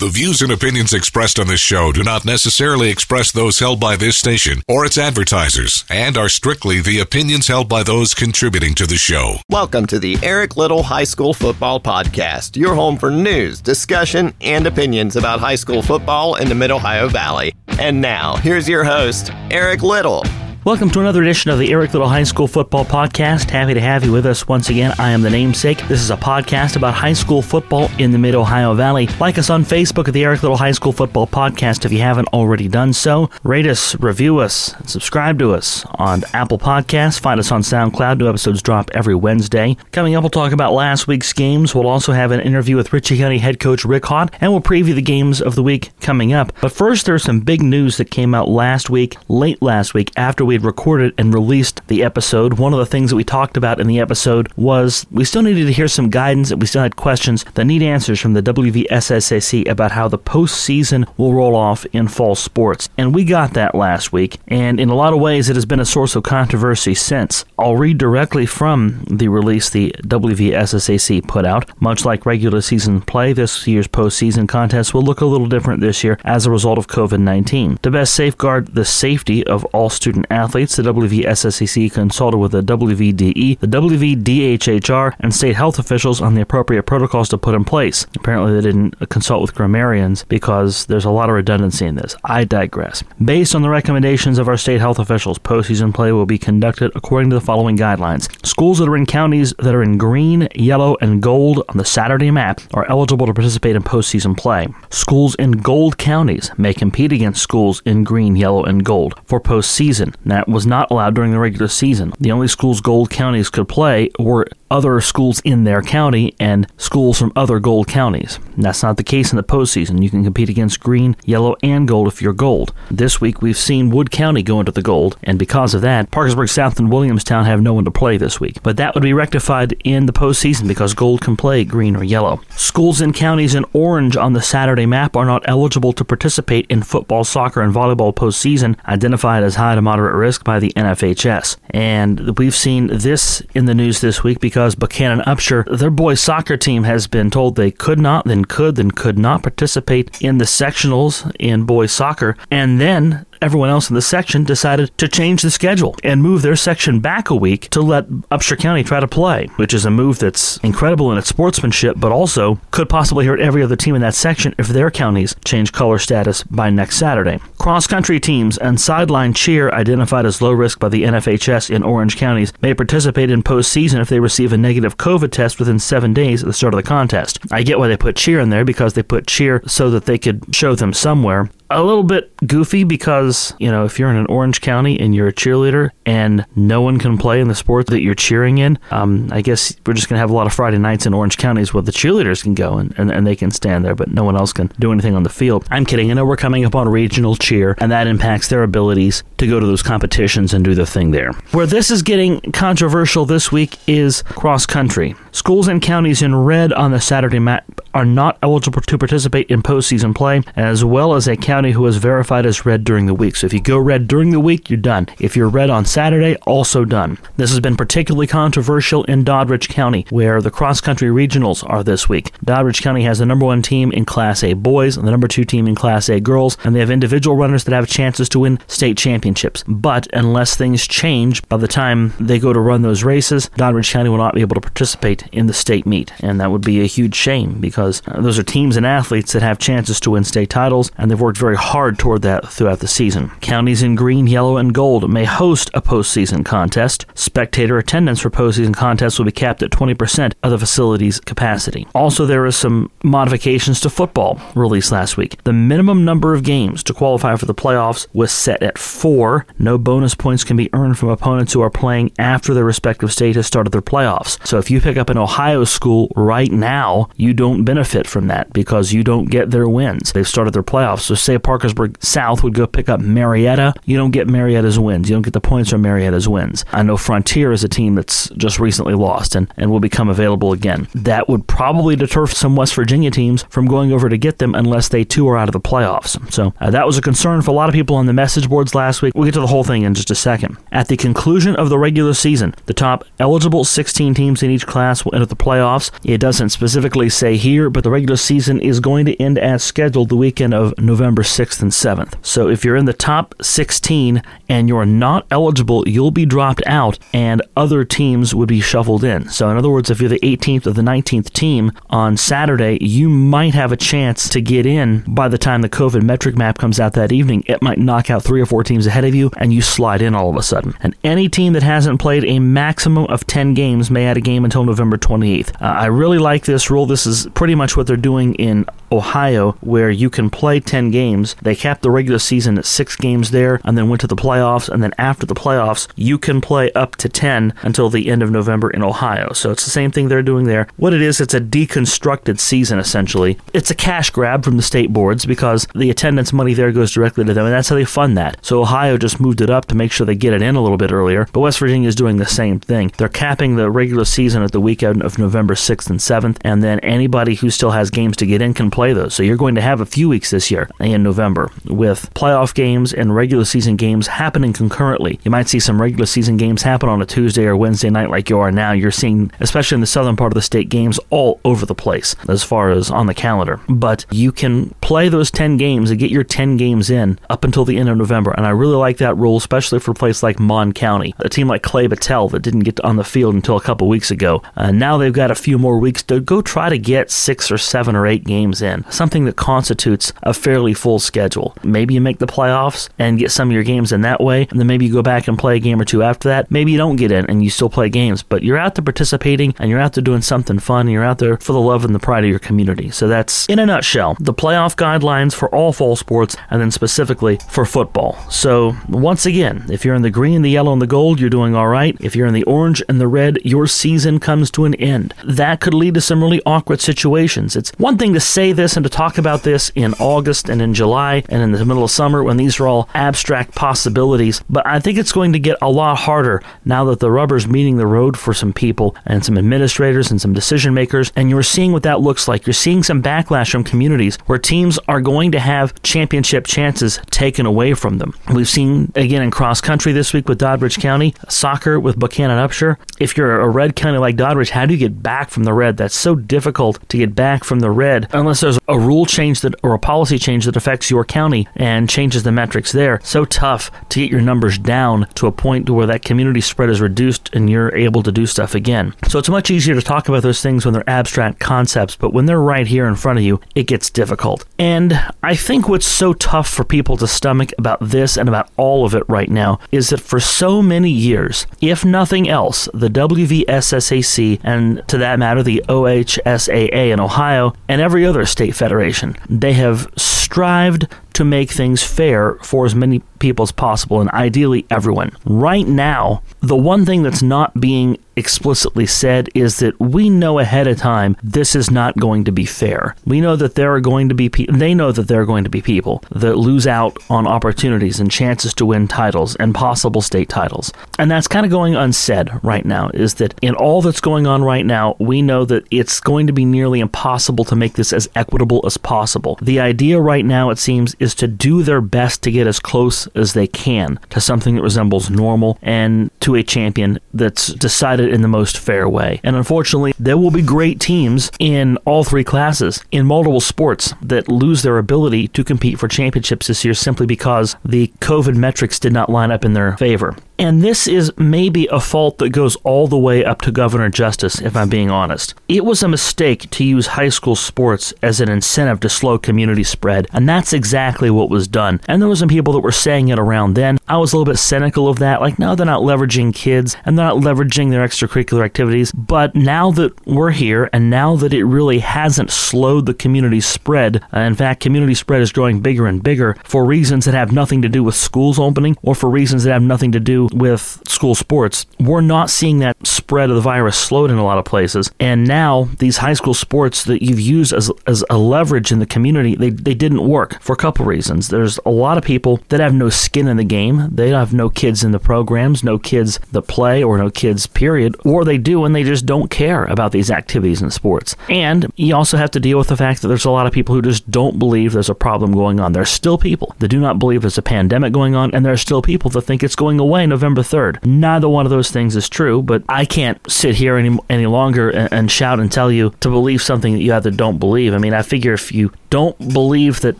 The views and opinions expressed on this show do not necessarily express those held by this station or its advertisers and are strictly the opinions held by those contributing to the show. Welcome to the Eric Little High School Football Podcast, your home for news, discussion, and opinions about high school football in the Mid Ohio Valley. And now, here's your host, Eric Little. Welcome to another edition of the Eric Little High School Football Podcast. Happy to have you with us once again. I am the namesake. This is a podcast about high school football in the Mid Ohio Valley. Like us on Facebook at the Eric Little High School Football Podcast if you haven't already done so. Rate us, review us, and subscribe to us on Apple Podcasts. Find us on SoundCloud. New episodes drop every Wednesday. Coming up, we'll talk about last week's games. We'll also have an interview with Ritchie County head coach Rick Haught, and we'll preview the games of the week coming up. But first, there's some big news that came out last week, late last week, after we had recorded and released the episode. One of the things that we talked about in the episode was we still needed to hear some guidance and we still had questions that need answers from the WVSSAC about how the postseason will roll off in fall sports. And we got that last week, and in a lot of ways, it has been a source of controversy since. I'll read directly from the release the WVSSAC put out. Much like regular season play, this year's postseason contest will look a little different this year as a result of COVID 19. To best safeguard the safety of all student athletes, the WVSSAC consulted with the WVDE, the WVDHHR, and state health officials on the appropriate protocols to put in place. Apparently, they didn't consult with grammarians because there's a lot of redundancy in this. I digress. Based on the recommendations of our state health officials, postseason play will be conducted according to the following guidelines. Schools that are in counties that are in green, yellow, and gold on the Saturday map are eligible to participate in postseason play. Schools in gold counties may compete against schools in green, yellow, and gold for postseason. That was not allowed during the regular season. The only schools gold counties could play were other schools in their county and schools from other gold counties. That's not the case in the postseason. You can compete against green, yellow, and gold if you're gold. This week we've seen Wood County go into the gold, and because of that, Parkersburg South and Williamstown have no one to play this week. But that would be rectified in the postseason because gold can play green or yellow. Schools in counties in orange on the Saturday map are not eligible to participate in football, soccer, and volleyball postseason, identified as high to moderate risk by the NFHS. And we've seen this in the news this week because Buckhannon Upshur, their boys soccer team has been told they could not, then could, then could not participate in the sectionals in boys soccer. And then everyone else in the section decided to change the schedule and move their section back a week to let Upshur County try to play, which is a move that's incredible in its sportsmanship, but also could possibly hurt every other team in that section if their counties change color status by next Saturday. Cross country teams and sideline cheer identified as low risk by the NFHS in Orange counties may participate in postseason if they receive a negative COVID test within seven days at the start of the contest. I get why they put cheer in there because they put cheer so that they could show them somewhere a little bit goofy because, you know, if you're in an orange county and you're a cheerleader and no one can play in the sport that you're cheering in, um, I guess we're just going to have a lot of Friday nights in orange counties where the cheerleaders can go and, and, and they can stand there, but no one else can do anything on the field. I'm kidding. I know we're coming up on regional cheer, and that impacts their abilities to go to those competitions and do the thing there. Where this is getting controversial this week is cross country. Schools and counties in red on the Saturday map are not eligible to participate in postseason play, as well as a county who is verified as red during the week. So if you go red during the week, you're done. If you're red on Saturday, also done. This has been particularly controversial in Doddridge County, where the cross country regionals are this week. Doddridge County has the number one team in Class A boys and the number two team in Class A girls, and they have individual runners that have chances to win state championships. But unless things change by the time they go to run those races, Doddridge County will not be able to participate in the state meet, and that would be a huge shame because uh, those are teams and athletes that have chances to win state titles, and they've worked very hard toward that throughout the season. Counties in green, yellow, and gold may host a postseason contest. Spectator attendance for postseason contests will be capped at 20% of the facility's capacity. Also, there is some modifications to football released last week. The minimum number of games to qualify for the playoffs was set at four. No bonus points can be earned from opponents who are playing after their respective state has started their playoffs. So if you pick up an Ohio school right now, you don't benefit from that because you don't get their wins. They've started their playoffs. So say say Parkersburg South would go pick up Marietta, you don't get Marietta's wins. You don't get the points from Marietta's wins. I know Frontier is a team that's just recently lost and, and will become available again. That would probably deter some West Virginia teams from going over to get them unless they too are out of the playoffs. So uh, that was a concern for a lot of people on the message boards last week. We'll get to the whole thing in just a second. At the conclusion of the regular season, the top eligible 16 teams in each class will enter the playoffs. It doesn't specifically say here, but the regular season is going to end as scheduled the weekend of November 6th and 7th. So if you're in the top 16 and you're not eligible, you'll be dropped out and other teams would be shuffled in. So, in other words, if you're the 18th or the 19th team on Saturday, you might have a chance to get in by the time the COVID metric map comes out that evening. It might knock out three or four teams ahead of you and you slide in all of a sudden. And any team that hasn't played a maximum of 10 games may add a game until November 28th. Uh, I really like this rule. This is pretty much what they're doing in Ohio, where you can play 10 games. They capped the regular season at six games there and then went to the playoffs. And then after the playoffs, you can play up to 10 until the end of November in Ohio. So it's the same thing they're doing there. What it is, it's a deconstructed season essentially. It's a cash grab from the state boards because the attendance money there goes directly to them, and that's how they fund that. So Ohio just moved it up to make sure they get it in a little bit earlier, but West Virginia is doing the same thing. They're capping the regular season at the weekend of November 6th and 7th, and then anybody who still has games to get in can play those. So you're going to have a few weeks this year November with playoff games and regular season games happening concurrently. You might see some regular season games happen on a Tuesday or Wednesday night like you are now. You're seeing, especially in the southern part of the state, games all over the place as far as on the calendar. But you can play those 10 games and get your 10 games in up until the end of November. And I really like that rule, especially for a place like Mon County, a team like Clay Battelle that didn't get on the field until a couple weeks ago. Uh, now they've got a few more weeks to go try to get six or seven or eight games in, something that constitutes a fairly full schedule. Maybe you make the playoffs and get some of your games in that way, and then maybe you go back and play a game or two after that. Maybe you don't get in and you still play games, but you're out there participating and you're out there doing something fun and you're out there for the love and the pride of your community. So that's, in a nutshell, the playoff guidelines for all fall sports and then specifically for football. So, once again, if you're in the green, the yellow, and the gold, you're doing all right. If you're in the orange and the red, your season comes to an end. That could lead to some really awkward situations. It's one thing to say this and to talk about this in August and in July and in the middle of summer when these are all abstract possibilities, but I think it's going to get a lot harder now that the rubber's meeting the road for some people and some administrators and some decision makers, and you're seeing what that looks like. You're seeing some backlash from communities where teams are going to have championship chances taken away from them. We've seen again in cross country this week with Doddridge County, soccer with Buckhannon Upshur. If you're a red county like Doddridge, how do you get back from the red? That's so difficult to get back from the red unless there's a rule change that or a policy change that affects your county and changes the metrics there. So tough to get your numbers down to a point to where that community spread is reduced and you're able to do stuff again. So it's much easier to talk about those things when they're abstract concepts, but when they're right here in front of you, it gets difficult. And I think what's so tough for people to stomach about this and about all of it right now is that for so many years, if nothing else, the WVSSAC and to that matter, the OHSAA in Ohio and every other state federation, they have strived arrived to make things fair for as many people as possible and ideally everyone. Right now, the one thing that's not being explicitly said is that we know ahead of time this is not going to be fair. We know that there are going to be pe- they know that there are going to be people that lose out on opportunities and chances to win titles and possible state titles. And that's kind of going unsaid right now is that in all that's going on right now, we know that it's going to be nearly impossible to make this as equitable as possible. The idea right now it seems is to do their best to get as close as they can to something that resembles normal and to a champion that's decided in the most fair way. And unfortunately, there will be great teams in all three classes in multiple sports that lose their ability to compete for championships this year simply because the COVID metrics did not line up in their favor. And this is maybe a fault that goes all the way up to Governor Justice, if I'm being honest. It was a mistake to use high school sports as an incentive to slow community spread, and that's exactly what was done. And there were some people that were saying it around then. I was a little bit cynical of that. Like, no, they're not leveraging kids and they're not leveraging their extracurricular activities. But now that we're here and now that it really hasn't slowed the community spread, uh, in fact, community spread is growing bigger and bigger for reasons that have nothing to do with schools opening or for reasons that have nothing to do with school sports. We're not seeing that spread of the virus slowed in a lot of places. And now these high school sports that you've used as, as a leverage in the community, they, they didn't work for a couple reasons. There's a lot of people that have no skin in the game. They have no kids in the programs, no kids that play, or no kids, period. Or they do and they just don't care about these activities and sports. And you also have to deal with the fact that there's a lot of people who just don't believe there's a problem going on. There's still people that do not believe there's a pandemic going on, and there are still people that think it's going away November 3rd. Neither one of those things is true, but I can't sit here any, any longer and, and shout and tell you to believe something that you either don't believe. I mean, I figure if you don't believe that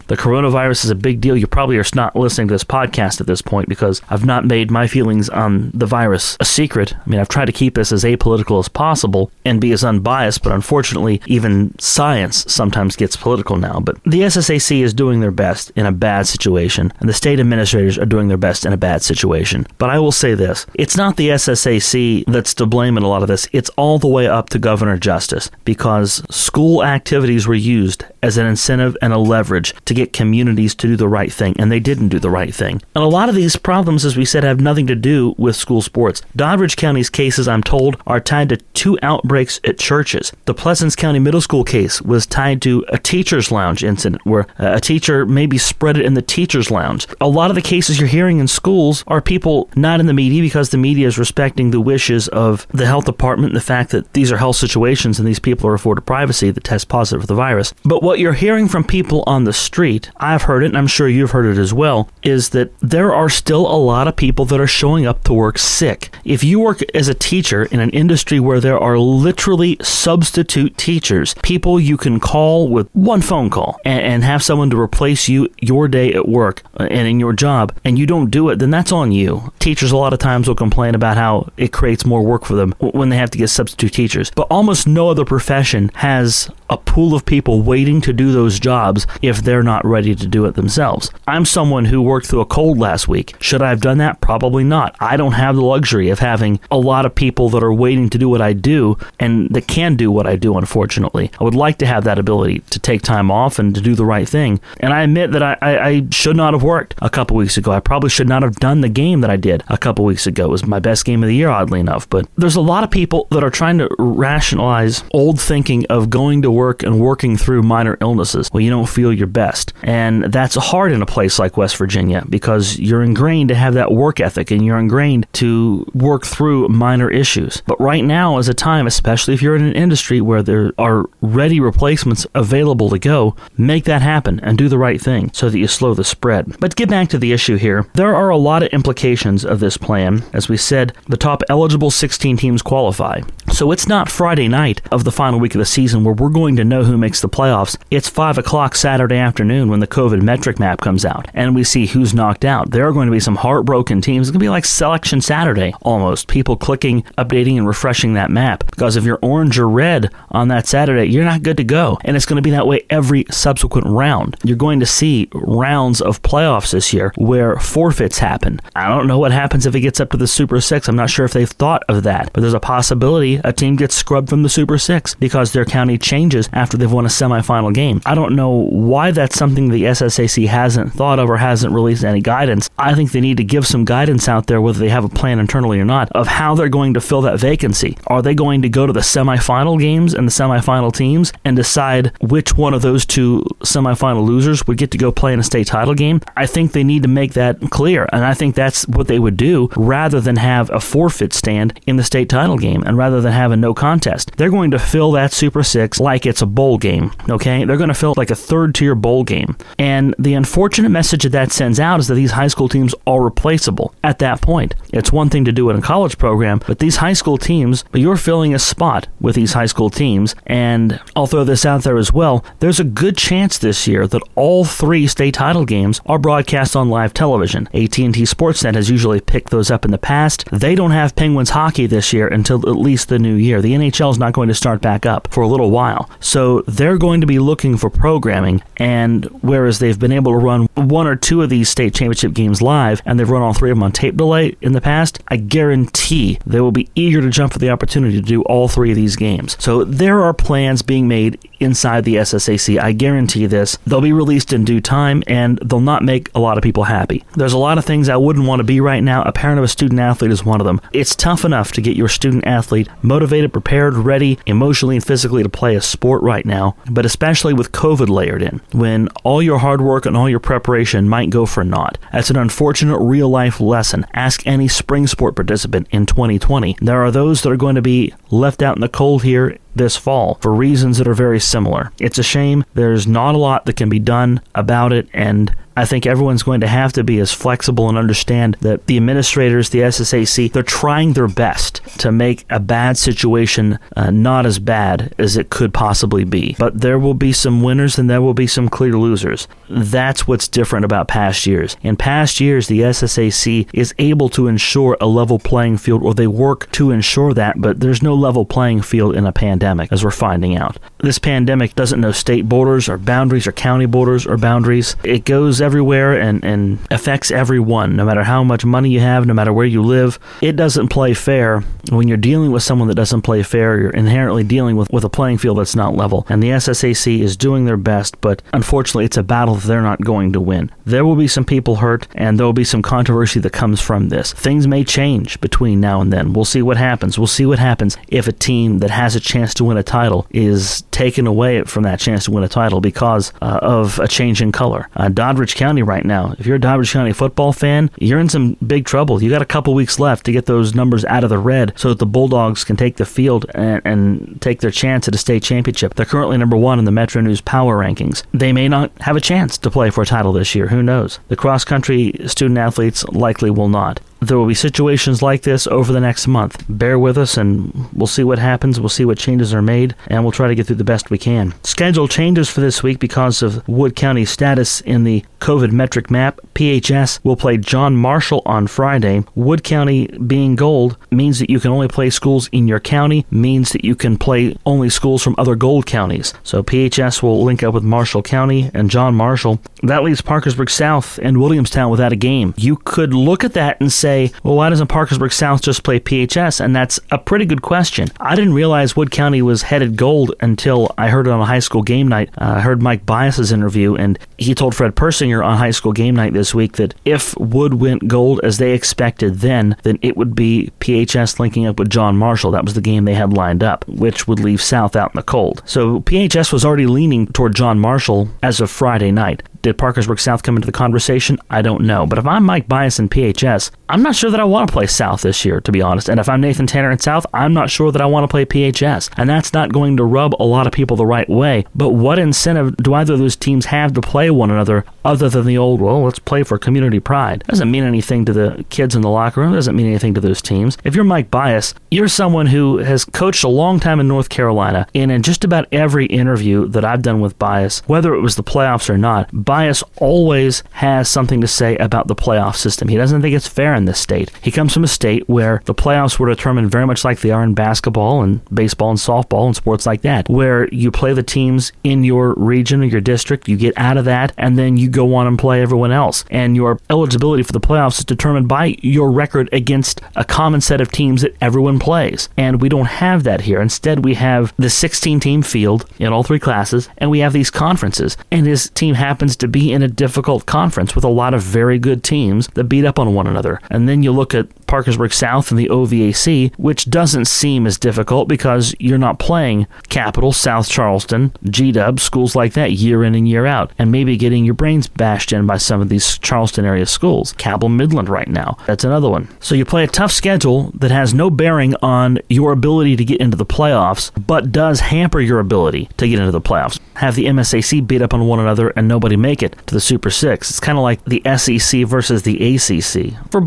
the coronavirus is a big deal, you probably are not listening to this podcast at this point because I've not made my feelings on the virus a secret. I mean, I've tried to keep this as apolitical as possible and be as unbiased, but unfortunately, even science sometimes gets political now. But the SSAC is doing their best in a bad situation, and the state administrators are doing their best in a bad situation. But I will say this it's not the SSAC that's to blame in a lot of this, it's all the way up to Governor Justice because school activities were used as an incentive and a leverage to get communities to do the right thing, and they didn't do the right thing. And a lot of these problems, as we said, have nothing to do with school sports. Doddridge County's cases, I'm told, are tied to two outbreaks at churches. The Pleasants County Middle School case was tied to a teacher's lounge incident where uh, a teacher maybe spread it in the teacher's lounge. A lot of the cases you're hearing in schools are people not in the media because the media is respecting the wishes of the health department and the fact that these are health situations and these people are afforded privacy that test positive for the virus. But what you're hearing from people on the street, I've heard it and I'm sure you've heard it as well, is that there are still a lot of people that are showing up to work sick. If you work as a teacher in an industry where there are literally substitute teachers, people you can call with one phone call and, and have someone to replace you your day at work uh, and in your job, and you don't do it, then that's on you. Teachers a lot of times will complain about how it creates more work for them when they have to get substitute teachers. But almost no other profession has a pool of people waiting to do those jobs if they're not ready to do it themselves. I'm someone who worked through a cold last week. Should I have done that? Probably not. I don't have the luxury of having a lot of people that are waiting to do what I do and that can do what I do, unfortunately. I would like to have that ability to take time off and to do the right thing. And I admit that I, I, I should not have worked a couple weeks ago. I probably should not have done the game that I did a couple weeks ago. It was my best game of the year, oddly enough. But there's a lot of people that are trying to rationalize old thinking of going to work and working through minor illnesses when you don't feel your best. And that's hard in a place like West Virginia because you're ingrained to have that work ethic and you're ingrained to work through minor issues. But right now is a time, especially if you're in an industry where there are ready replacements available to go, make that happen and do the right thing so that you slow the spread. But get back to the issue here, there are a lot of implications of this plan. As we said, the top eligible 16 teams qualify. So it's not Friday night of the final week of the season where we're going to know who makes the playoffs. It's 5 o'clock Saturday afternoon when the COVID metric map comes out and we see who's knocked out. There are going to be some heartbroken teams. It's going to be like Selection Saturday almost. People clicking, updating, and refreshing that map. Because if you're orange or red on that Saturday, you're not good to go. And it's going to be that way every subsequent round. You're going to see rounds of playoffs this year where forfeits happen. I don't know what happens if it gets up to the Super Six. I'm not sure if they've thought of that, but there's a possibility a team gets scrubbed from the Super Six because their county changes after they've won a semifinal game. I don't know why that's something the SSAC hasn't thought of or hasn't released any guidance. I think they need to give some guidance out there, whether they have a plan internally or not, of how they're going to fill that vacancy. Are they going to go to the semifinal games and the semifinal teams and decide which one of those two semifinal losers would get to go play in a state title game? I think they need to make that clear, and I think that's what they would do rather than have a forfeit stand in the state title game and rather than have a no contest. They're going to fill that Super Six like it's a bowl game, okay? They're going to fill it like a third tier bowl game. And the unfortunate message that that sends out is that these high school teams are replaceable at that point. It's one thing to do it in a college program, but these high school teams, but you're filling a spot with these high school teams. And I'll throw this out there as well. There's a good chance this year that all three state title games are broadcast on live television. AT&T Sportsnet has usually picked those up in the past. They don't have Penguins hockey this year until at least the new year. The NHL is not going to start back up for a little while. So they're going to be looking for programming. And whereas they've been able to run one or two of these state championship games live, and they've run all three of them on tape delay in the past, I guarantee they will be eager to jump for the opportunity to do all three of these games. So there are plans being made inside the SSAC. I guarantee this. They'll be released in due time and they'll not make a lot of people happy. There's a lot of things I wouldn't want to be right now. A parent of a student athlete is one of them. It's tough enough to get your student athlete motivated, prepared, ready, emotionally and physically to play a sport right now, but especially with COVID layered in, when all your hard work and all your preparation might go for naught. That's an unfortunate real life lesson. Ask any spring sport participant in 2020. There are those that are going to be left out in the cold here this fall for reasons that are very similar. It's a shame. There's not a lot that can be done about it, and I think everyone's going to have to be as flexible and understand that the administrators, the SSAC, they're trying their best to make a bad situation uh, not as bad as it could possibly be. But there will be some winners and there will be some clear losers. That's what's different about past years. In past years, the SSAC is able to ensure a level playing field, or they work to ensure that, but there's no level playing field in a pandemic, as we're finding out. This pandemic doesn't know state borders or boundaries or county borders or boundaries. It goes everywhere and, and affects everyone, no matter how much money you have, no matter where you live. It doesn't play fair. When you're dealing with someone that doesn't play fair, you're inherently dealing with, with a playing field that's not level. And the SSAC is doing their best, but unfortunately, it's a battle that they're not going to win. There will be some people hurt, and there will be some controversy that comes from this. Things may change between now and then. We'll see what happens. We'll see what happens if a team that has a chance to win a title is taken away from that chance to win a title because uh, of a change in color. Uh, Doddridge County right now, if you're a Doddridge County football fan, you're in some big trouble. You got a couple weeks left to get those numbers out of the red so that the Bulldogs can take the field and, and take their chance at a state championship. They're currently number one in the Metro News power rankings. They may not have a chance to play for a title this year. Who knows? The cross country student athletes likely will not there will be situations like this over the next month. Bear with us and we'll see what happens. We'll see what changes are made and we'll try to get through the best we can. Schedule changes for this week because of Wood County's status in the COVID metric map. PHS will play John Marshall on Friday. Wood County being gold means that you can only play schools in your county, means that you can play only schools from other gold counties. So PHS will link up with Marshall County and John Marshall. That leaves Parkersburg South and Williamstown without a game. You could look at that and say, well, why doesn't Parkersburg South just play PHS? And that's a pretty good question. I didn't realize Wood County was headed gold until I heard it on a high school game night. Uh, I heard Mike Byus's interview, and he told Fred Persinger on high school game night this week that if Wood went gold as they expected then, then it would be PHS linking up with John Marshall. That was the game they had lined up, which would leave South out in the cold. So PHS was already leaning toward John Marshall as of Friday night. Did Parkersburg South come into the conversation? I don't know. But if I'm Mike Byus in PHS, I'm not sure that I want to play South this year, to be honest. And if I'm Nathan Tanner in South, I'm not sure that I want to play PHS. And that's not going to rub a lot of people the right way. But what incentive do either of those teams have to play one another other than the old, well, let's play for community pride? Doesn't mean anything to the kids in the locker room, doesn't mean anything to those teams. If you're Mike Byus, you're someone who has coached a long time in North Carolina, and in just about every interview that I've done with Byus, whether it was the playoffs or not, Byus always has something to say about the playoff system. He doesn't think it's fair in this state. He comes from a state where the playoffs were determined very much like they are in basketball and baseball and softball and sports like that, where you play the teams in your region or your district, you get out of that, and then you go on and play everyone else. And your eligibility for the playoffs is determined by your record against a common set of teams that everyone plays. And we don't have that here. Instead, we have the 16 team field in all three classes, and we have these conferences. And his team happens to be in a difficult conference with a lot of very good teams that beat up on one another. And then you look at Parkersburg South and the OVAC, which doesn't seem as difficult because you're not playing Capital, South Charleston, G Dub, schools like that year in and year out, and maybe getting your brains bashed in by some of these Charleston area schools. Cabell Midland right now, that's another one. So you play a tough schedule that has no bearing on your ability to get into the playoffs, but does hamper your ability to get into the playoffs. Have the MSAC beat up on one another and nobody make it to the Super Six. It's kind of like the SEC versus the ACC. For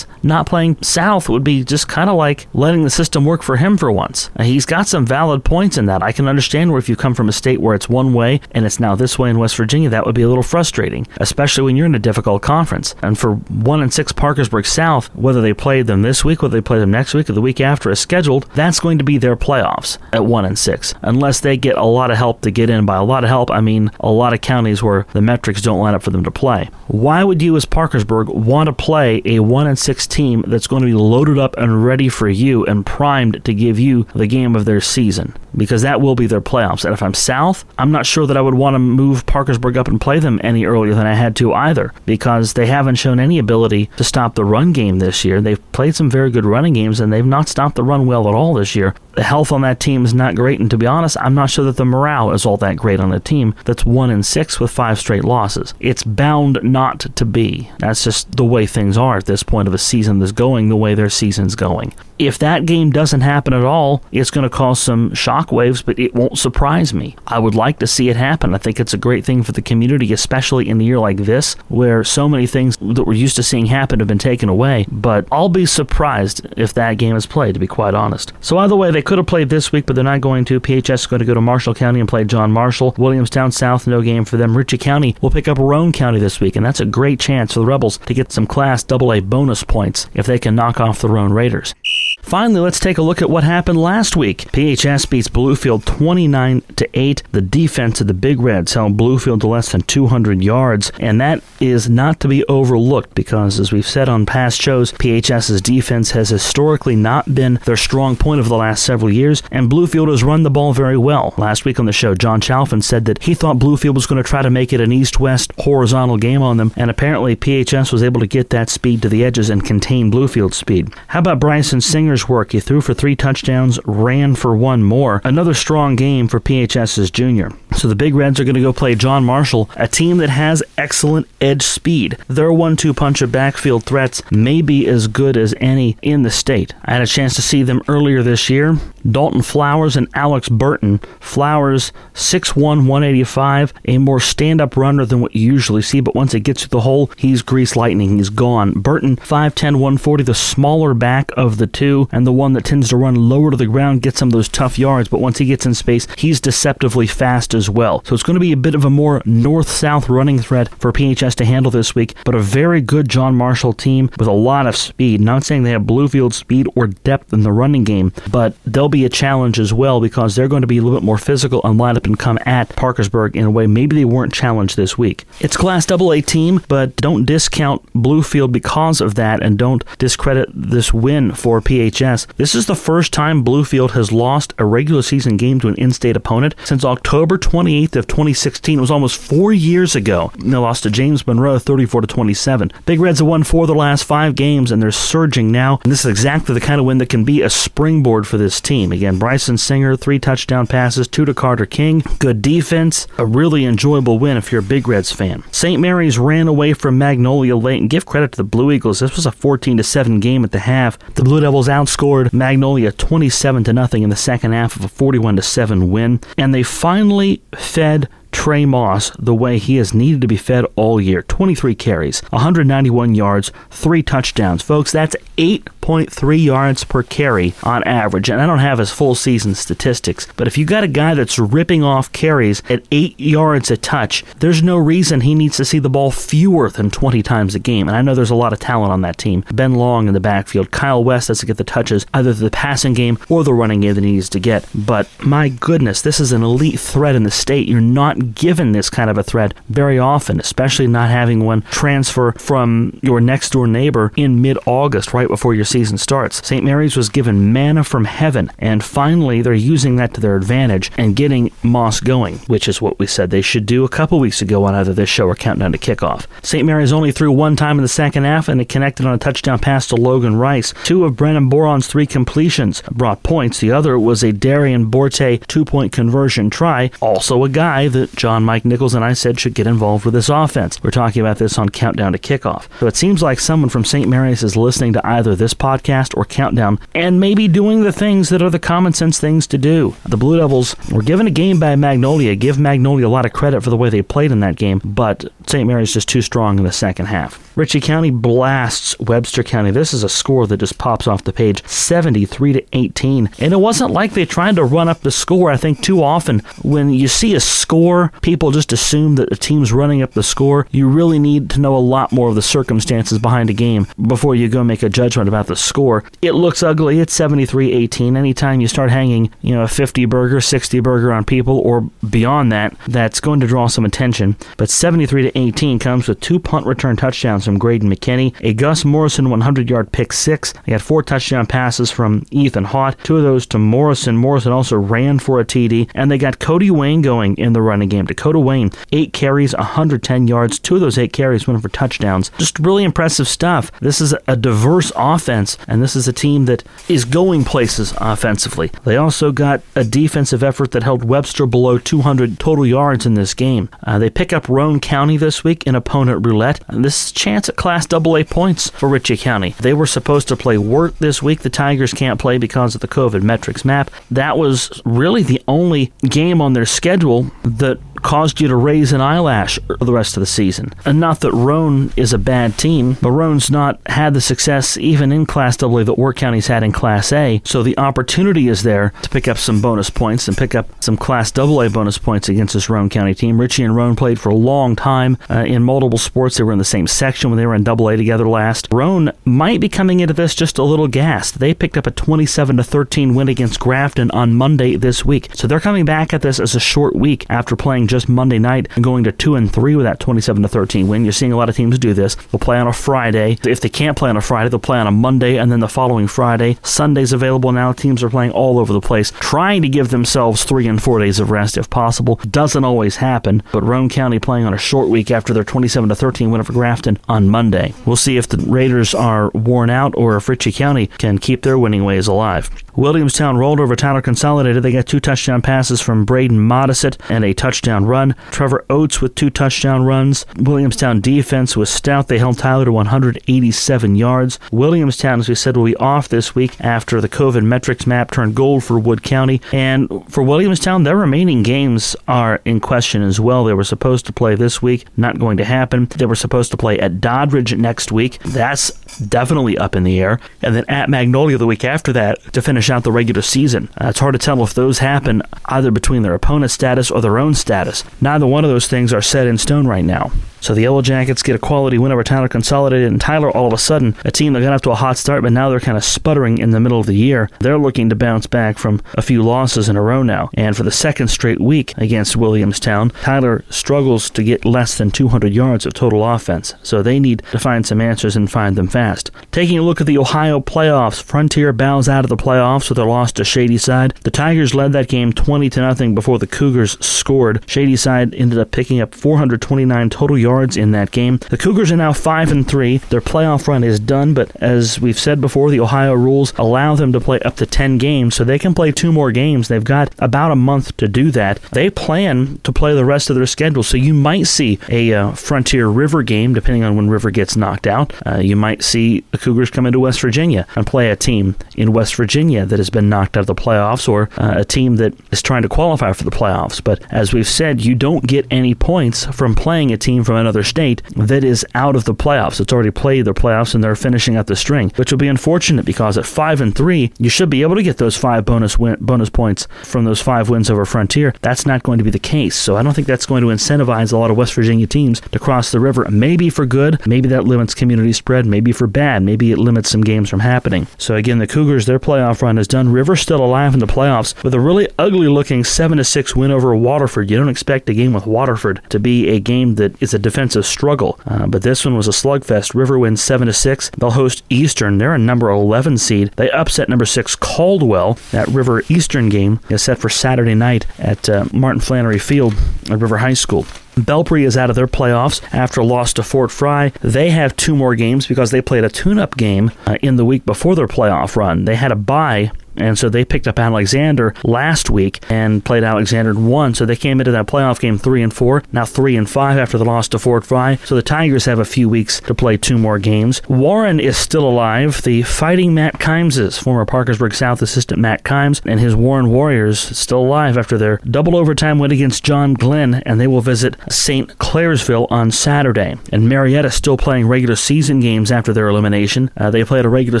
Not playing South would be just kind of like letting the system work for him for once. Uh, he's got some valid points in that. I can understand where if you come from a state where it's one way and it's now this way in West Virginia, that would be a little frustrating, especially when you're in a difficult conference. And for one and six Parkersburg South, whether they play them this week, whether they play them next week or the week after as scheduled, that's going to be their playoffs at one and six, unless they get a lot of help to get in. By a lot of help, I mean a lot of counties where the metrics don't line up for them to play. Why would you, as Parkersburg, want to play a one and six team that's going to be loaded up and ready for you and primed to give you the game of their season? Because that will be their playoffs. And if I'm South, I'm not sure that I would want to move Parkersburg up and play them any earlier than I had to either, because they haven't shown any ability to stop the run game this year. They've played some very good running games, and they've not stopped the run well at all this year. The health on that team is not great, and to be honest, I'm not sure that the morale is all that great on a team that's one in six with five straight losses. It's bound not to be. That's just the way things are at this point of a season that's going the way their season's going. If that game doesn't happen at all, it's going to cause some shockwaves, but it won't surprise me. I would like to see it happen. I think it's a great thing for the community, especially in a year like this, where so many things that we're used to seeing happen have been taken away. But I'll be surprised if that game is played, to be quite honest. So either way, they could have played this week, but they're not going to. PHS is going to go to Marshall County and play John Marshall. Williamstown South, no game for them. Ritchie County will pick up Roane County this week, and that's a great chance for the Rebels to get some Class AA bonus points if they can knock off the Roane Raiders. Finally, let's take a look at what happened last week. PHS beats Bluefield 29 to 8. The defense of the Big Reds held Bluefield to less than 200 yards, and that is not to be overlooked because, as we've said on past shows, PHS's defense has historically not been their strong point over the last several years, and Bluefield has run the ball very well. Last week on the show, John Chalfin said that he thought Bluefield was going to try to make it an east-west horizontal game on them, and apparently PHS was able to get that speed to the edges and contain Bluefield's speed. How about Bryson Work? He threw for three touchdowns, ran for one more. Another strong game for PHS's junior. So the Big Reds are going to go play John Marshall, a team that has excellent edge speed. Their one-two punch of backfield threats may be as good as any in the state. I had a chance to see them earlier this year. Dalton Flowers and Alex Burton. Flowers 6'1", 185, a more stand-up runner than what you usually see, but once it gets to the hole, he's grease lightning. He's gone. Burton 5'10", 140, the smaller back of the two, and the one that tends to run lower to the ground, get some of those tough yards, but once he gets in space, he's deceptively fast as well. So it's going to be a bit of a more north-south running threat for PHS to handle this week, but a very good John Marshall team with a lot of speed. Not saying they have Bluefield speed or depth in the running game, but they'll be a challenge as well because they're going to be a little bit more physical and line up and come at Parkersburg in a way maybe they weren't challenged this week. It's Class AA team, but don't discount Bluefield because of that and don't discredit this win for PHS. This is the first time Bluefield has lost a regular season game to an in-state opponent since October 28th of 2016. It was almost four years ago. They lost to James Monroe 34 to 27. Big Reds have won four of the last five games and they're surging now. And this is exactly the kind of win that can be a springboard for this team. Again, Bryson Singer, three touchdown passes, two to Carter King. Good defense. A really enjoyable win if you're a Big Reds fan. St. Mary's ran away from Magnolia late and give credit to the Blue Eagles. This was a 14 to 7 game at the half. The Blue Devils outscored Magnolia 27 to nothing in the second half of a 41 to 7 win. And they finally fed Trey Moss the way he has needed to be fed all year 23 carries, 191 yards, three touchdowns. Folks, that's 8.3 yards per carry on average. And I don't have his full season statistics, but if you got a guy that's ripping off carries at 8 yards a touch, there's no reason he needs to see the ball fewer than 20 times a game. And I know there's a lot of talent on that team. Ben Long in the backfield, Kyle West has to get the touches, either the passing game or the running game that he needs to get. But my goodness, this is an elite threat in the state. You're not given this kind of a threat very often, especially not having one transfer from your next door neighbor in mid August, right before your season starts. St. Mary's was given manna from heaven, and finally they're using that to their advantage and getting Moss going, which is what we said they should do a couple weeks ago on either this show or Countdown to Kickoff. St. Mary's only threw one time in the second half, and it connected on a touchdown pass to Logan Rice. Two of Brennan Boron's three completions brought points. The other was a Darian Borte two point conversion try, also a guy that John Mike Nichols and I said should get involved with this offense. We're talking about this on Countdown to Kickoff. So it seems like someone from St. Mary's is listening to either this podcast or Countdown and maybe doing the things that are the common sense things to do. The Blue Devils were given a game by Magnolia. Give Magnolia a lot of credit for the way they played in that game, but St. Mary's just too strong in the second half. Ritchie County blasts Webster County. This is a score that just pops off the page 73 to 18. And it wasn't like they tried to run up the score. I think too often when you see a score, people just assume that the team's running up the score. You really need to know a lot more of the circumstances behind a game before you go make a judgment about the score. It looks ugly. It's 73 18. Anytime you start hanging, you know, a 50 burger, 60 burger on people or beyond that, that's going to draw some attention. But 73 to 18 comes with two punt return touchdowns from Graydon McKinney, a Gus Morrison 100 yard pick six. They had four touchdown passes from Ethan Haught, two of those to Morrison. Morrison also ran for a TD, and they got Cody Wayne going in the running game. Dakota Wayne, eight carries, 110 yards. Two of those eight carries went for touchdowns. Just really impressive stuff. This is a diverse offense, and this is a team that is going places offensively. They also got a defensive effort that held Webster below 200 total yards in this game. Uh, they pick up Roane County this week in opponent roulette. And this chance at Class AA points for Ritchie County. They were supposed to play Wirt this week. The Tigers can't play because of the COVID metrics map. That was really the only game on their schedule that caused you to raise an eyelash the rest of the season. And not that Roane is a bad team, but Roane's not had the success even in Class AA that Wirt County's had in Class A. So the opportunity is there to pick up some bonus points and pick up some Class AA bonus points against this Roane County team. Ritchie and Roane played for a long time uh, in multiple sports. They were in the same section when they were in AA together last. Roane might be coming into this just a little gassed. They picked up a 27 to 13 win against Grafton on Monday this week. So they're coming back at this as a short week after playing just Monday night and going to 2 and 3 with that 27 to 13 win. You're seeing a lot of teams do this. They'll play on a Friday. If they can't play on a Friday, they'll play on a Monday and then the following Friday. Sunday's available now. Teams are playing all over the place, trying to give themselves 3 and 4 days of rest if possible. Doesn't always happen, but Roane County playing on a short week after their 27 to 13 win over Grafton on Monday. We'll see if the Raiders are worn out or if Ritchie County can keep their winning ways alive. Williamstown rolled over Tyler Consolidated. They got two touchdown passes from Braden Modisett and a touchdown run. Trevor Oates with two touchdown runs. Williamstown defense was stout. They held Tyler to 187 yards. Williamstown, as we said, will be off this week after the COVID metrics map turned gold for Wood County. And for Williamstown, their remaining games are in question as well. They were supposed to play this week, not going to happen. They were supposed to play at Doddridge next week. That's definitely up in the air. And then at Magnolia the week after that to finish out the regular season. Uh, it's hard to tell if those happen either between their opponent's status or their own status. Neither one of those things are set in stone right now. So the Yellow Jackets get a quality win over Tyler Consolidated, and Tyler, all of a sudden, a team that got off to a hot start, but now they're kind of sputtering in the middle of the year. They're looking to bounce back from a few losses in a row now. And for the second straight week against Williamstown, Tyler struggles to get less than 200 yards of total offense. So they need to find some answers and find them fast. Taking a look at the Ohio playoffs, Frontier bows out of the playoffs with a loss to Shadyside. The Tigers led that game 20 to nothing before the Cougars scored. Shadyside ended up picking up 429 total yards yards in that game. The Cougars are now 5 and 3. Their playoff run is done, but as we've said before, the Ohio rules allow them to play up to 10 games, so they can play two more games. They've got about a month to do that. They plan to play the rest of their schedule, so you might see a uh, Frontier River game, depending on when River gets knocked out. Uh, you might see the Cougars come into West Virginia and play a team in West Virginia that has been knocked out of the playoffs, or uh, a team that is trying to qualify for the playoffs. But as we've said, you don't get any points from playing a team from another state that is out of the playoffs. It's already played their playoffs and they're finishing out the string, which will be unfortunate because at five and three, you should be able to get those five bonus win- bonus points from those five wins over Frontier. That's not going to be the case. So I don't think that's going to incentivize a lot of West Virginia teams to cross the river. Maybe for good, maybe that limits community spread, maybe for bad, maybe it limits some games from happening. So again, the Cougars, their playoff run is done. River still alive in the playoffs with a really ugly looking seven to six win over Waterford. You don't expect a game with Waterford to be a game that is a defensive struggle. Uh, but this one was a slugfest. River wins 7 to 6. They'll host Eastern. They're a number 11 seed. They upset number 6 Caldwell. That River Eastern game is set for Saturday night at uh, Martin Flannery Field at River High School. Belpre is out of their playoffs after a loss to Fort Frye. They have two more games because they played a tune up game uh, in the week before their playoff run. They had a bye And so they picked up Alexander last week and played Alexander and won. So they came into that playoff game three and four, now three and five after the loss to Fort Frye. So the Tigers have a few weeks to play two more games. Warren is still alive. The fighting Matt Kimeses, former Parkersburg South assistant Matt Kimes, and his Warren Warriors still alive after their double overtime win against John Glenn, and they will visit St. Clairsville on Saturday. And Marietta still playing regular season games after their elimination. Uh, they played a regular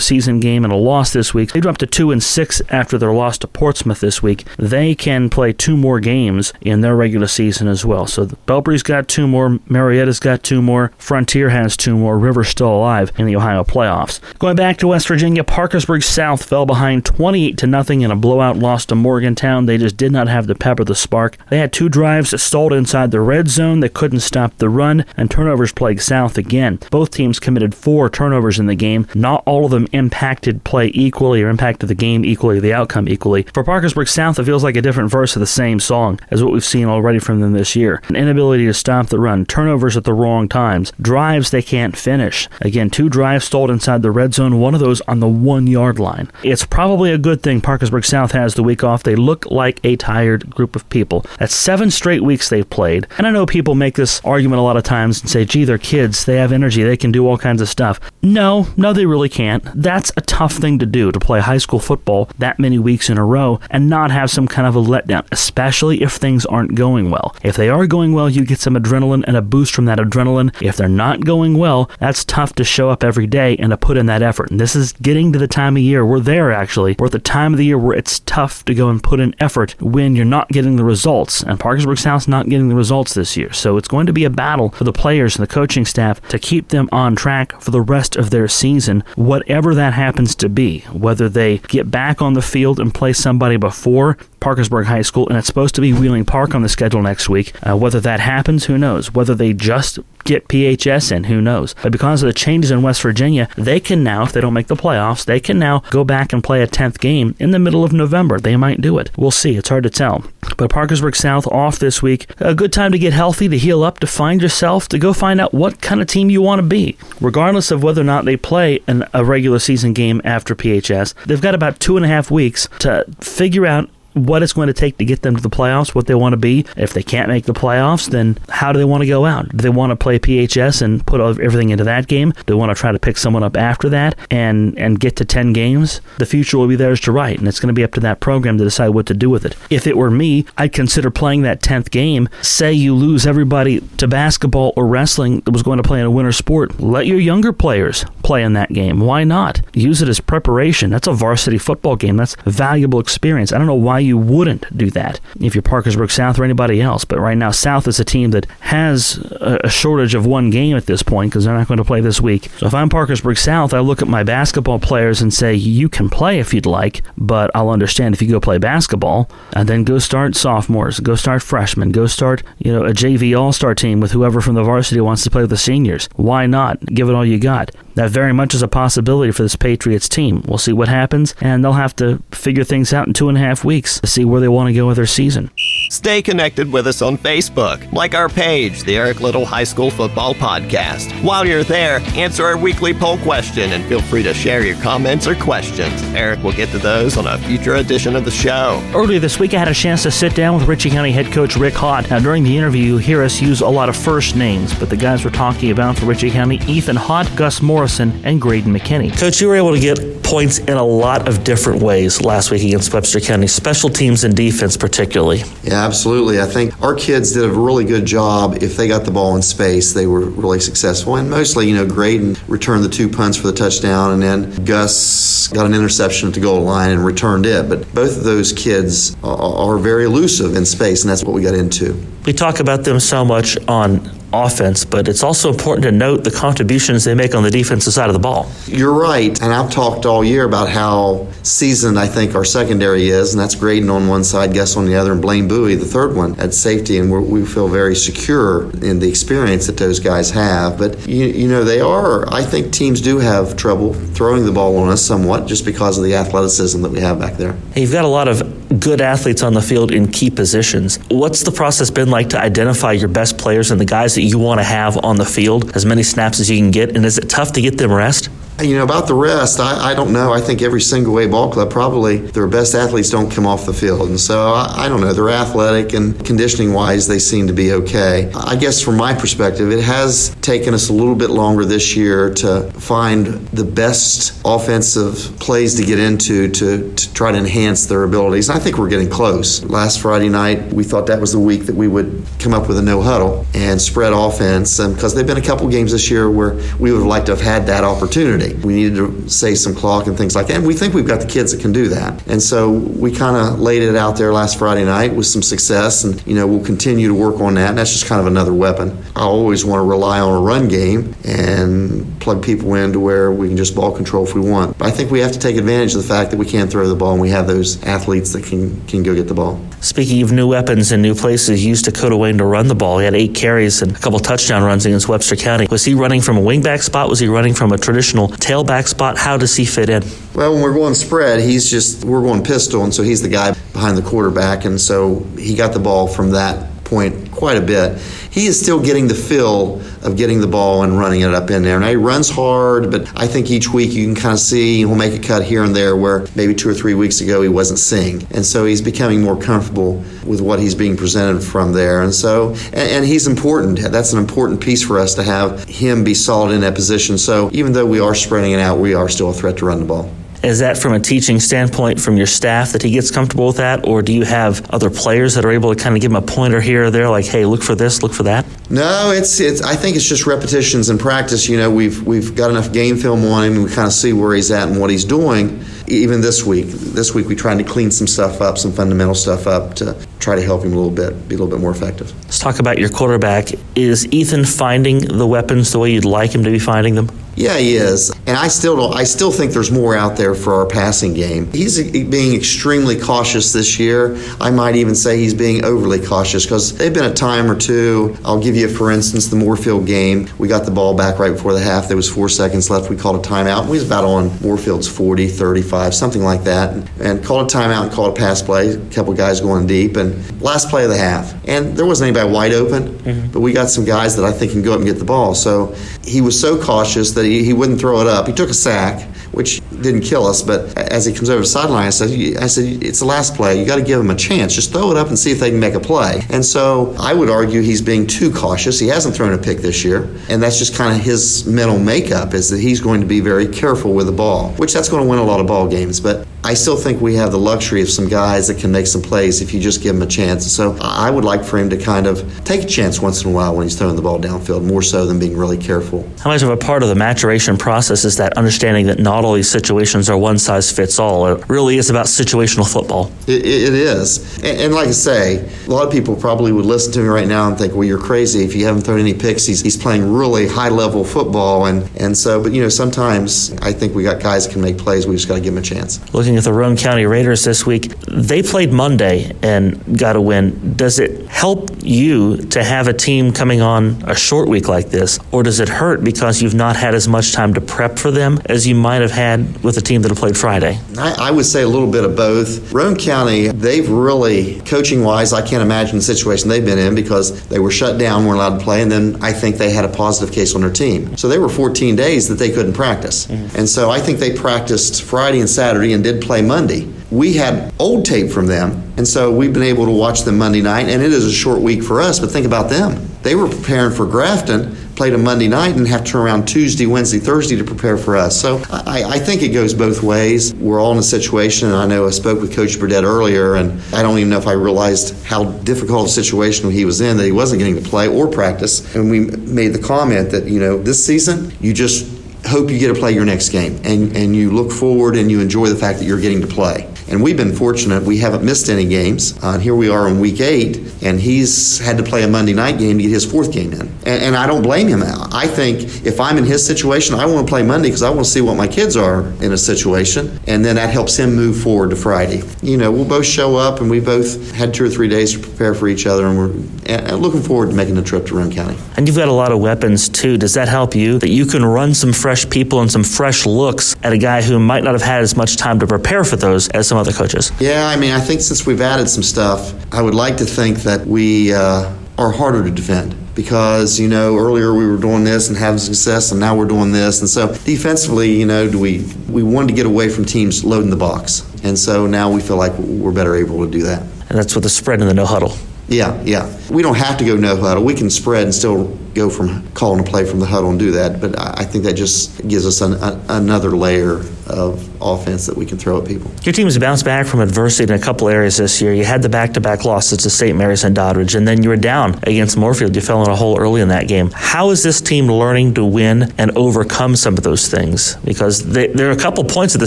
season game and a loss this week. They dropped to two and six after their loss to Portsmouth this week. They can play two more games in their regular season as well. So Belpre's got two more, Marietta's got two more, Frontier has two more, River's still alive in the Ohio playoffs. Going back to West Virginia, Parkersburg South fell behind 28 to nothing in a blowout loss to Morgantown. They just did not have the pep or the spark. They had two drives that stalled inside the red zone that couldn't stop the run, and turnovers plagued South again. Both teams committed four turnovers in the game. Not all of them impacted play equally or impacted the game equally, the outcome equally. For Parkersburg South, it feels like a different verse of the same song as what we've seen already from them this year. An inability to stop the run, turnovers at the wrong times, drives they can't finish. Again, two drives stalled inside the red zone, one of those on the one yard line. It's probably a good thing Parkersburg South has the week off. They look like a tired group of people. That's seven straight weeks they've played. And I know people make this argument a lot of times and say, gee, they're kids. They have energy. They can do all kinds of stuff. No, no, they really can't. That's a tough thing to do to play high school football that many weeks in a row and not have some kind of a letdown, especially if things aren't going well. If they are going well, you get some adrenaline and a boost from that adrenaline. If they're not going well, that's tough to show up every day and to put in that effort. And this is getting to the time of year, we're there actually, we're at the time of the year where it's tough to go and put in effort when you're not getting the results. And Parkersburg South's not getting the results this year. So it's going to be a battle for the players and the coaching staff to keep them on track for the rest of their season, whatever that happens to be. Whether they get back on the field and play somebody before Parkersburg High School, and it's supposed to be Wheeling Park on the schedule next week. Uh, whether that happens, who knows? Whether they just get PHS in, who knows? But because of the changes in West Virginia, they can now, if they don't make the playoffs, they can now go back and play a 10th game in the middle of November. They might do it. We'll see. It's hard to tell. But Parkersburg South off this week. A good time to get healthy, to heal up, to find yourself, to go find out what kind of team you want to be. Regardless of whether or not they play an, a regular season game after PHS, they've got about two and a half weeks to figure out what it's going to take to get them to the playoffs, what they want to be. If they can't make the playoffs, then how do they want to go out? Do they want to play PHS and put everything into that game? Do they want to try to pick someone up after that and and get to 10 games? The future will be theirs to write, and it's going to be up to that program to decide what to do with it. If it were me, I'd consider playing that 10th game. Say you lose everybody to basketball or wrestling that was going to play in a winter sport. Let your younger players play in that game. Why not? Use it as preparation. That's a varsity football game. That's valuable experience. I don't know why wouldn't do that if you're Parkersburg South or anybody else. But right now, South is a team that has a shortage of one game at this point because they're not going to play this week. So if I'm Parkersburg South, I look at my basketball players and say, you can play if you'd like, but I'll understand if you go play basketball and then go start sophomores, go start freshmen, go start, you know, a JV all star team with whoever from the varsity wants to play with the seniors. Why not? Give it all you got. That very much is a possibility for this Patriots team. We'll see what happens, and they'll have to figure things out in two and a half weeks to see where they want to go with their season. Stay connected with us on Facebook. Like our page, the Eric Little High School Football Podcast. While you're there, answer our weekly poll question and feel free to share your comments or questions. Eric will get to those on a future edition of the show. Earlier this week, I had a chance to sit down with Ritchie County head coach Rick Haught. Now, during the interview, you hear us use a lot of first names, but the guys we're talking about for Ritchie County Ethan Haught, Gus Morrison, and Graydon McKinney. Coach, you were able to get points in a lot of different ways last week against Webster County, special teams and defense particularly. Yeah, absolutely. I think our kids did a really good job. If they got the ball in space, they were really successful. And mostly, you know, Graydon returned the two punts for the touchdown, and then Gus got an interception at the goal line and returned it. But both of those kids are very elusive in space, and that's what we got into. We talk about them so much on offense, but it's also important to note the contributions they make on the defensive side of the ball. You're right, and I've talked all year about how seasoned I think our secondary is, and that's Graydon on one side, Gus on the other, and Blaine Bowie, the third one, at safety, and we feel very secure in the experience that those guys have. But you, you know, they are. I think teams do have trouble throwing the ball on us somewhat, just because of the athleticism that we have back there. You've got a lot of good athletes on the field in key positions. What's the process been like to identify your best players and the guys that you want to have on the field, as many snaps as you can get? And is it tough to get them rest? You know, about the rest, I, I don't know. I think every single A ball club, probably their best athletes don't come off the field. And so I, I don't know. They're athletic and conditioning wise, they seem to be okay. I guess from my perspective, it has taken us a little bit longer this year to find the best offensive plays to get into to, to try to enhance their abilities. And I think we're getting close. Last Friday night, we thought that was the week that we would come up with a no huddle and spread offense um, because there have been a couple games this year where we would have liked to have had that opportunity. We needed to save some clock and things like that. And we think we've got the kids that can do that. And so we kind of laid it out there last Friday night with some success. And, you know, we'll continue to work on that. And that's just kind of another weapon. I always want to rely on a run game and plug people in to where we can just ball control if we want. But I think we have to take advantage of the fact that we can't throw the ball and we have those athletes that can, can go get the ball. Speaking of new weapons and new places, used Dakota Wayne to run the ball. He had eight carries and a couple touchdown runs against Webster County. Was he running from a wingback spot? Was he running from a traditional tailback spot? How does he fit in? Well, when we're going spread, he's just, we're going pistol, and so he's the guy behind the quarterback, and so he got the ball from that point quite a bit. He is still getting the feel of getting the ball and running it up in there. Now he runs hard, but I think each week you can kind of see he'll make a cut here and there where maybe two or three weeks ago he wasn't seeing. And so he's becoming more comfortable with what he's being presented from there. And so, and, and he's important. That's an important piece for us to have him be solid in that position. So even though we are spreading it out, we are still a threat to run the ball. Is that from a teaching standpoint from your staff that he gets comfortable with that? Or do you have other players that are able to kind of give him a pointer here or there, like, hey, look for this, look for that? No, it's it's. I think it's just repetitions and practice. You know, we've we've got enough game film on him, and we kind of see where he's at and what he's doing. Even this week, this week we tried to clean some stuff up, some fundamental stuff up to try to help him a little bit, be a little bit more effective. Let's talk about your quarterback. Is Ethan finding the weapons the way you'd like him to be finding them? Yeah, he is, and I still don't. I still think there's more out there for our passing game. He's being extremely cautious this year. I might even say he's being overly cautious because they've been a time or two. I'll give you, for instance, the Moorefield game. We got the ball back right before the half. There was four seconds left. We called a timeout. We was about on Moorefield's 40, 35, something like that, and called a timeout and called a pass play. A couple guys going deep, and last play of the half. And there wasn't anybody wide open, mm-hmm. but we got some guys that I think can go up and get the ball. So he was so cautious that he, he wouldn't throw it up. He took a sack, which didn't kill us, but as he comes over the sideline, I said, I said, it's the last play. You got to give him a chance. Just throw it up and see if they can make a play. And so I would argue he's being too cautious. He hasn't thrown a pick this year, and that's just kind of his mental makeup is that he's going to be very careful with the ball, which that's going to win a lot of ball games. But I still think we have the luxury of some guys that can make some plays if you just give them a chance. So I would like for him to kind of take a chance once in a while when he's throwing the ball downfield, more so than being really careful. How much of a part of the maturation process is that understanding that not all these situations are one size fits all? It really is about situational football. it, it is. And, and, like I say, a lot of people probably would listen to me right now and think, well, you're crazy if you haven't thrown any picks. He's, he's playing really high level football. And, and so, but you know, sometimes I think we got guys that can make plays. We just got to give them a chance. Looking at the Roane County Raiders this week, they played Monday and got a win. Does it help you to have a team coming on a short week like this, or does it hurt because you've not had as much time to prep for them as you might have had with a team that have played Friday? I, I would say a little bit of both. Roane County, they've really, coaching wise, I can't imagine the situation they've been in because they were shut down, weren't allowed to play, and then I think they had a positive case on their team. So they were 14 days that they couldn't practice. Mm-hmm. And so I think they practiced Friday and Saturday and did play Monday. We had old tape from them, and so we've been able to watch them Monday night, and it is a short week for us, but think about them. They were preparing for Grafton, played a Monday night, and have to turn around Tuesday, Wednesday, Thursday to prepare for us. So I, I think it goes both ways. We're all in a situation, and I know I spoke with Coach Burdett earlier, and I don't even know if I realized how difficult a situation he was in that he wasn't getting to play or practice. And we made the comment that, you know, this season, you just hope you get to play your next game and, and you look forward and you enjoy the fact that you're getting to play. And we've been fortunate. We haven't missed any games. Uh, and here we are in week eight, and he's had to play a Monday night game to get his fourth game in. And, and I don't blame him. I think if I'm in his situation, I want to play Monday because I want to see what my kids are in a situation. And then that helps him move forward to Friday. You know, we'll both show up, and we both had two or three days to prepare for each other, and we're looking forward to making the trip to Roane County. And you've got a lot of weapons, too. Does that help you that you can run some fresh people and some fresh looks at a guy who might not have had as much time to prepare for those as some other coaches? Yeah, I mean, I think since we've added some stuff, I would like to think that we uh, are harder to defend because, you know, earlier we were doing this and having success and now we're doing this. And so defensively, you know, do we, we wanted to get away from teams loading the box. And so now we feel like we're better able to do that. And that's with the spread and the no huddle. Yeah, yeah. We don't have to go no huddle. We can spread and still go from calling a play from the huddle and do that. But I think that just gives us an, a, another layer of offense that we can throw at people. Your team has bounced back from adversity in a couple areas this year. You had the back-to-back losses to St. Mary's and Doddridge, and then you were down against Moorefield. You fell in a hole early in that game. How is this team learning to win and overcome some of those things? Because they, there are a couple points of the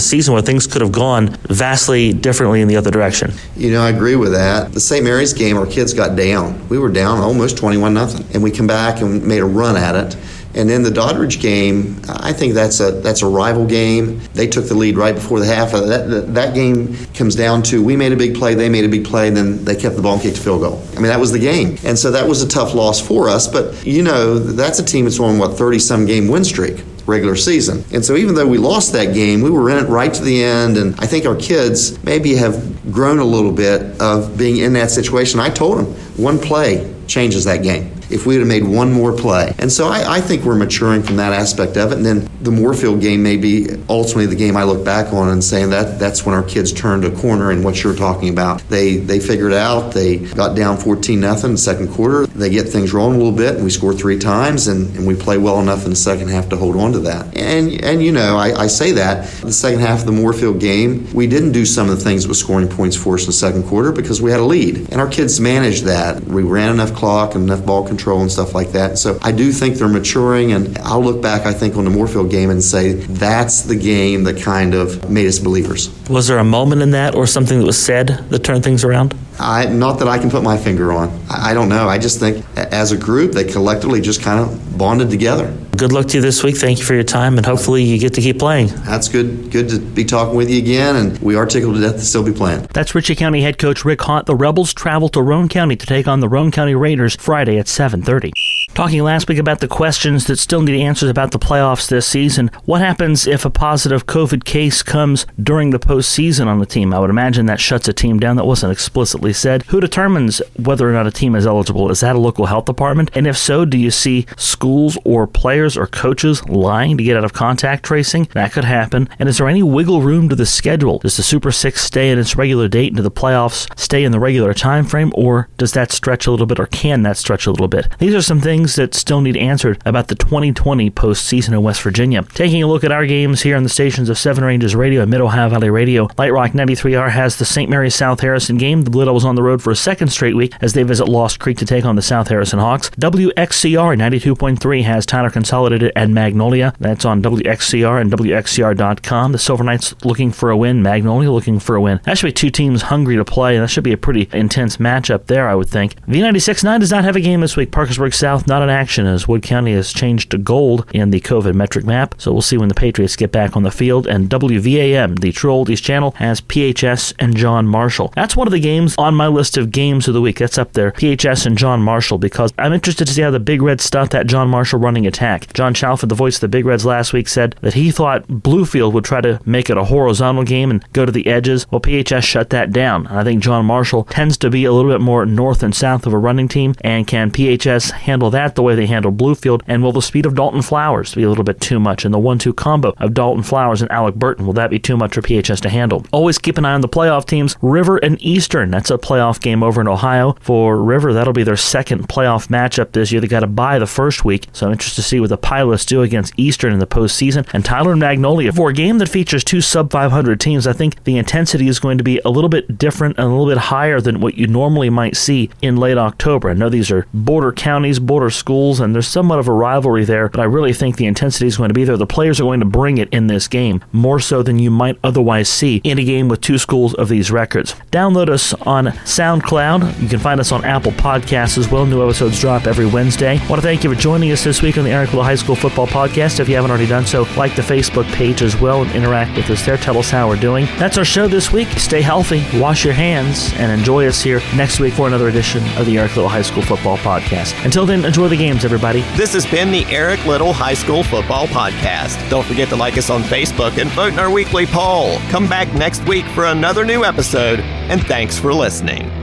season where things could have gone vastly differently in the other direction. You know, I agree with that. The St. Mary's game, our kids got down. We were down almost 21 nothing, and we come back and made a run at it. And then the Doddridge game, I think that's a that's a rival game. They took the lead right before the half. Uh, that, that, that game comes down to we made a big play, they made a big play, and then they kept the ball and kicked a field goal. I mean, that was the game. And so that was a tough loss for us. But, you know, that's a team that's on, what, 30 some game win streak regular season. And so even though we lost that game, we were in it right to the end. And I think our kids maybe have grown a little bit of being in that situation. I told them one play changes that game if we have made one more play. And so I, I, think we're maturing from that aspect of it. And then the Moorefield game may be ultimately the game I look back on and saying that that's when our kids turned a corner in what you're talking about. They they figured out they got down 14 nothing in the second quarter. They get things rolling a little bit and we score three times and, and we play well enough in the second half to hold on to that. And and you know, I, I say that the second half of the Moorefield game, we didn't do some of the things was scoring points for us in the second quarter because we had a lead. And our kids managed that. We ran enough clock and enough ball control control and stuff like that. So I do think they're maturing, and I'll look back, I think, on the Moorefield game and say that's the game that kind of made us believers. Was there a moment in that or something that was said that turned things around? I, not that I can put my finger on. I, I don't know. I just think as a group, they collectively just kind of bonded together. Good luck to you this week. Thank you for your time, and hopefully you get to keep playing. That's good. Good to be talking with you again, and we are tickled to death to still be playing. That's Ritchie County head coach Rick Haught. The Rebels travel to Roane County to take on the Roane County Raiders Friday at 7:30. Talking last week about the questions that still need answers about the playoffs this season. What happens if a positive COVID case comes during the postseason on the team? I would imagine that shuts a team down. That wasn't explicitly said. Who determines whether or not a team is eligible? Is that a local health department? And if so, do you see schools or players or coaches lying to get out of contact tracing? That could happen. And is there any wiggle room to the schedule? Does the Super Six stay in its regular date do the playoffs stay in the regular time frame, or does that stretch a little bit, or can that stretch a little bit? These are some things things that still need answered about the 2020 postseason in West Virginia. Taking a look at our games here on the stations of Seven Ranges Radio and Mid Ohio Valley Radio, Light Rock 93R has the St. Mary's South Harrison game. The Blue Devils on the road for a second straight week as they visit Lost Creek to take on the South Harrison Hawks. WXCR 92.3 has Tyler Consolidated and Magnolia. That's on WXCR and WXCR.com. The Silver Knights looking for a win, Magnolia looking for a win. That should be two teams hungry to play, and that should be a pretty intense matchup there, I would think. V96.9 does not have a game this week. Parkersburg South not in action as Wood County has changed to gold in the COVID metric map. So we'll see when the Patriots get back on the field. And WVAM, the True Oldies channel, has PHS and John Marshall. That's one of the games on my list of games of the week. That's up there, PHS and John Marshall, because I'm interested to see how the Big Reds start that John Marshall running attack. John Chalford, the voice of the Big Reds last week, said that he thought Bluefield would try to make it a horizontal game and go to the edges. Well, PHS shut that down. I think John Marshall tends to be a little bit more north and south of a running team, and can PHS handle that? That the way they handle Bluefield? And will the speed of Dalton Flowers be a little bit too much? And the one two combo of Dalton Flowers and Alec Burton, will that be too much for PHS to handle? Always keep an eye on the playoff teams. River and Eastern, that's a playoff game over in Ohio. For River, that'll be their second playoff matchup this year. They got to bye the first week, so I'm interested to see what the Pilots do against Eastern in the postseason. And Tyler Magnolia, for a game that features two sub 500 teams, I think the intensity is going to be a little bit different and a little bit higher than what you normally might see in late October. I know these are border counties, border schools, and there's somewhat of a rivalry there, but I really think the intensity is going to be there. The players are going to bring it in this game, more so than you might otherwise see in a game with two schools of these records. Download us on SoundCloud. You can find us on Apple Podcasts as well. New episodes drop every Wednesday. I want to thank you for joining us this week on the Eric Little High School Football Podcast. If you haven't already done so, like the Facebook page as well and interact with us there. Tell us how we're doing. That's our show this week. Stay healthy, wash your hands, and enjoy us here next week for another edition of the Eric Little High School Football Podcast. Until then, enjoy the games, everybody. This has been the Eric Little High School Football Podcast. Don't forget to like us on Facebook and vote in our weekly poll. Come back next week for another new episode, and thanks for listening.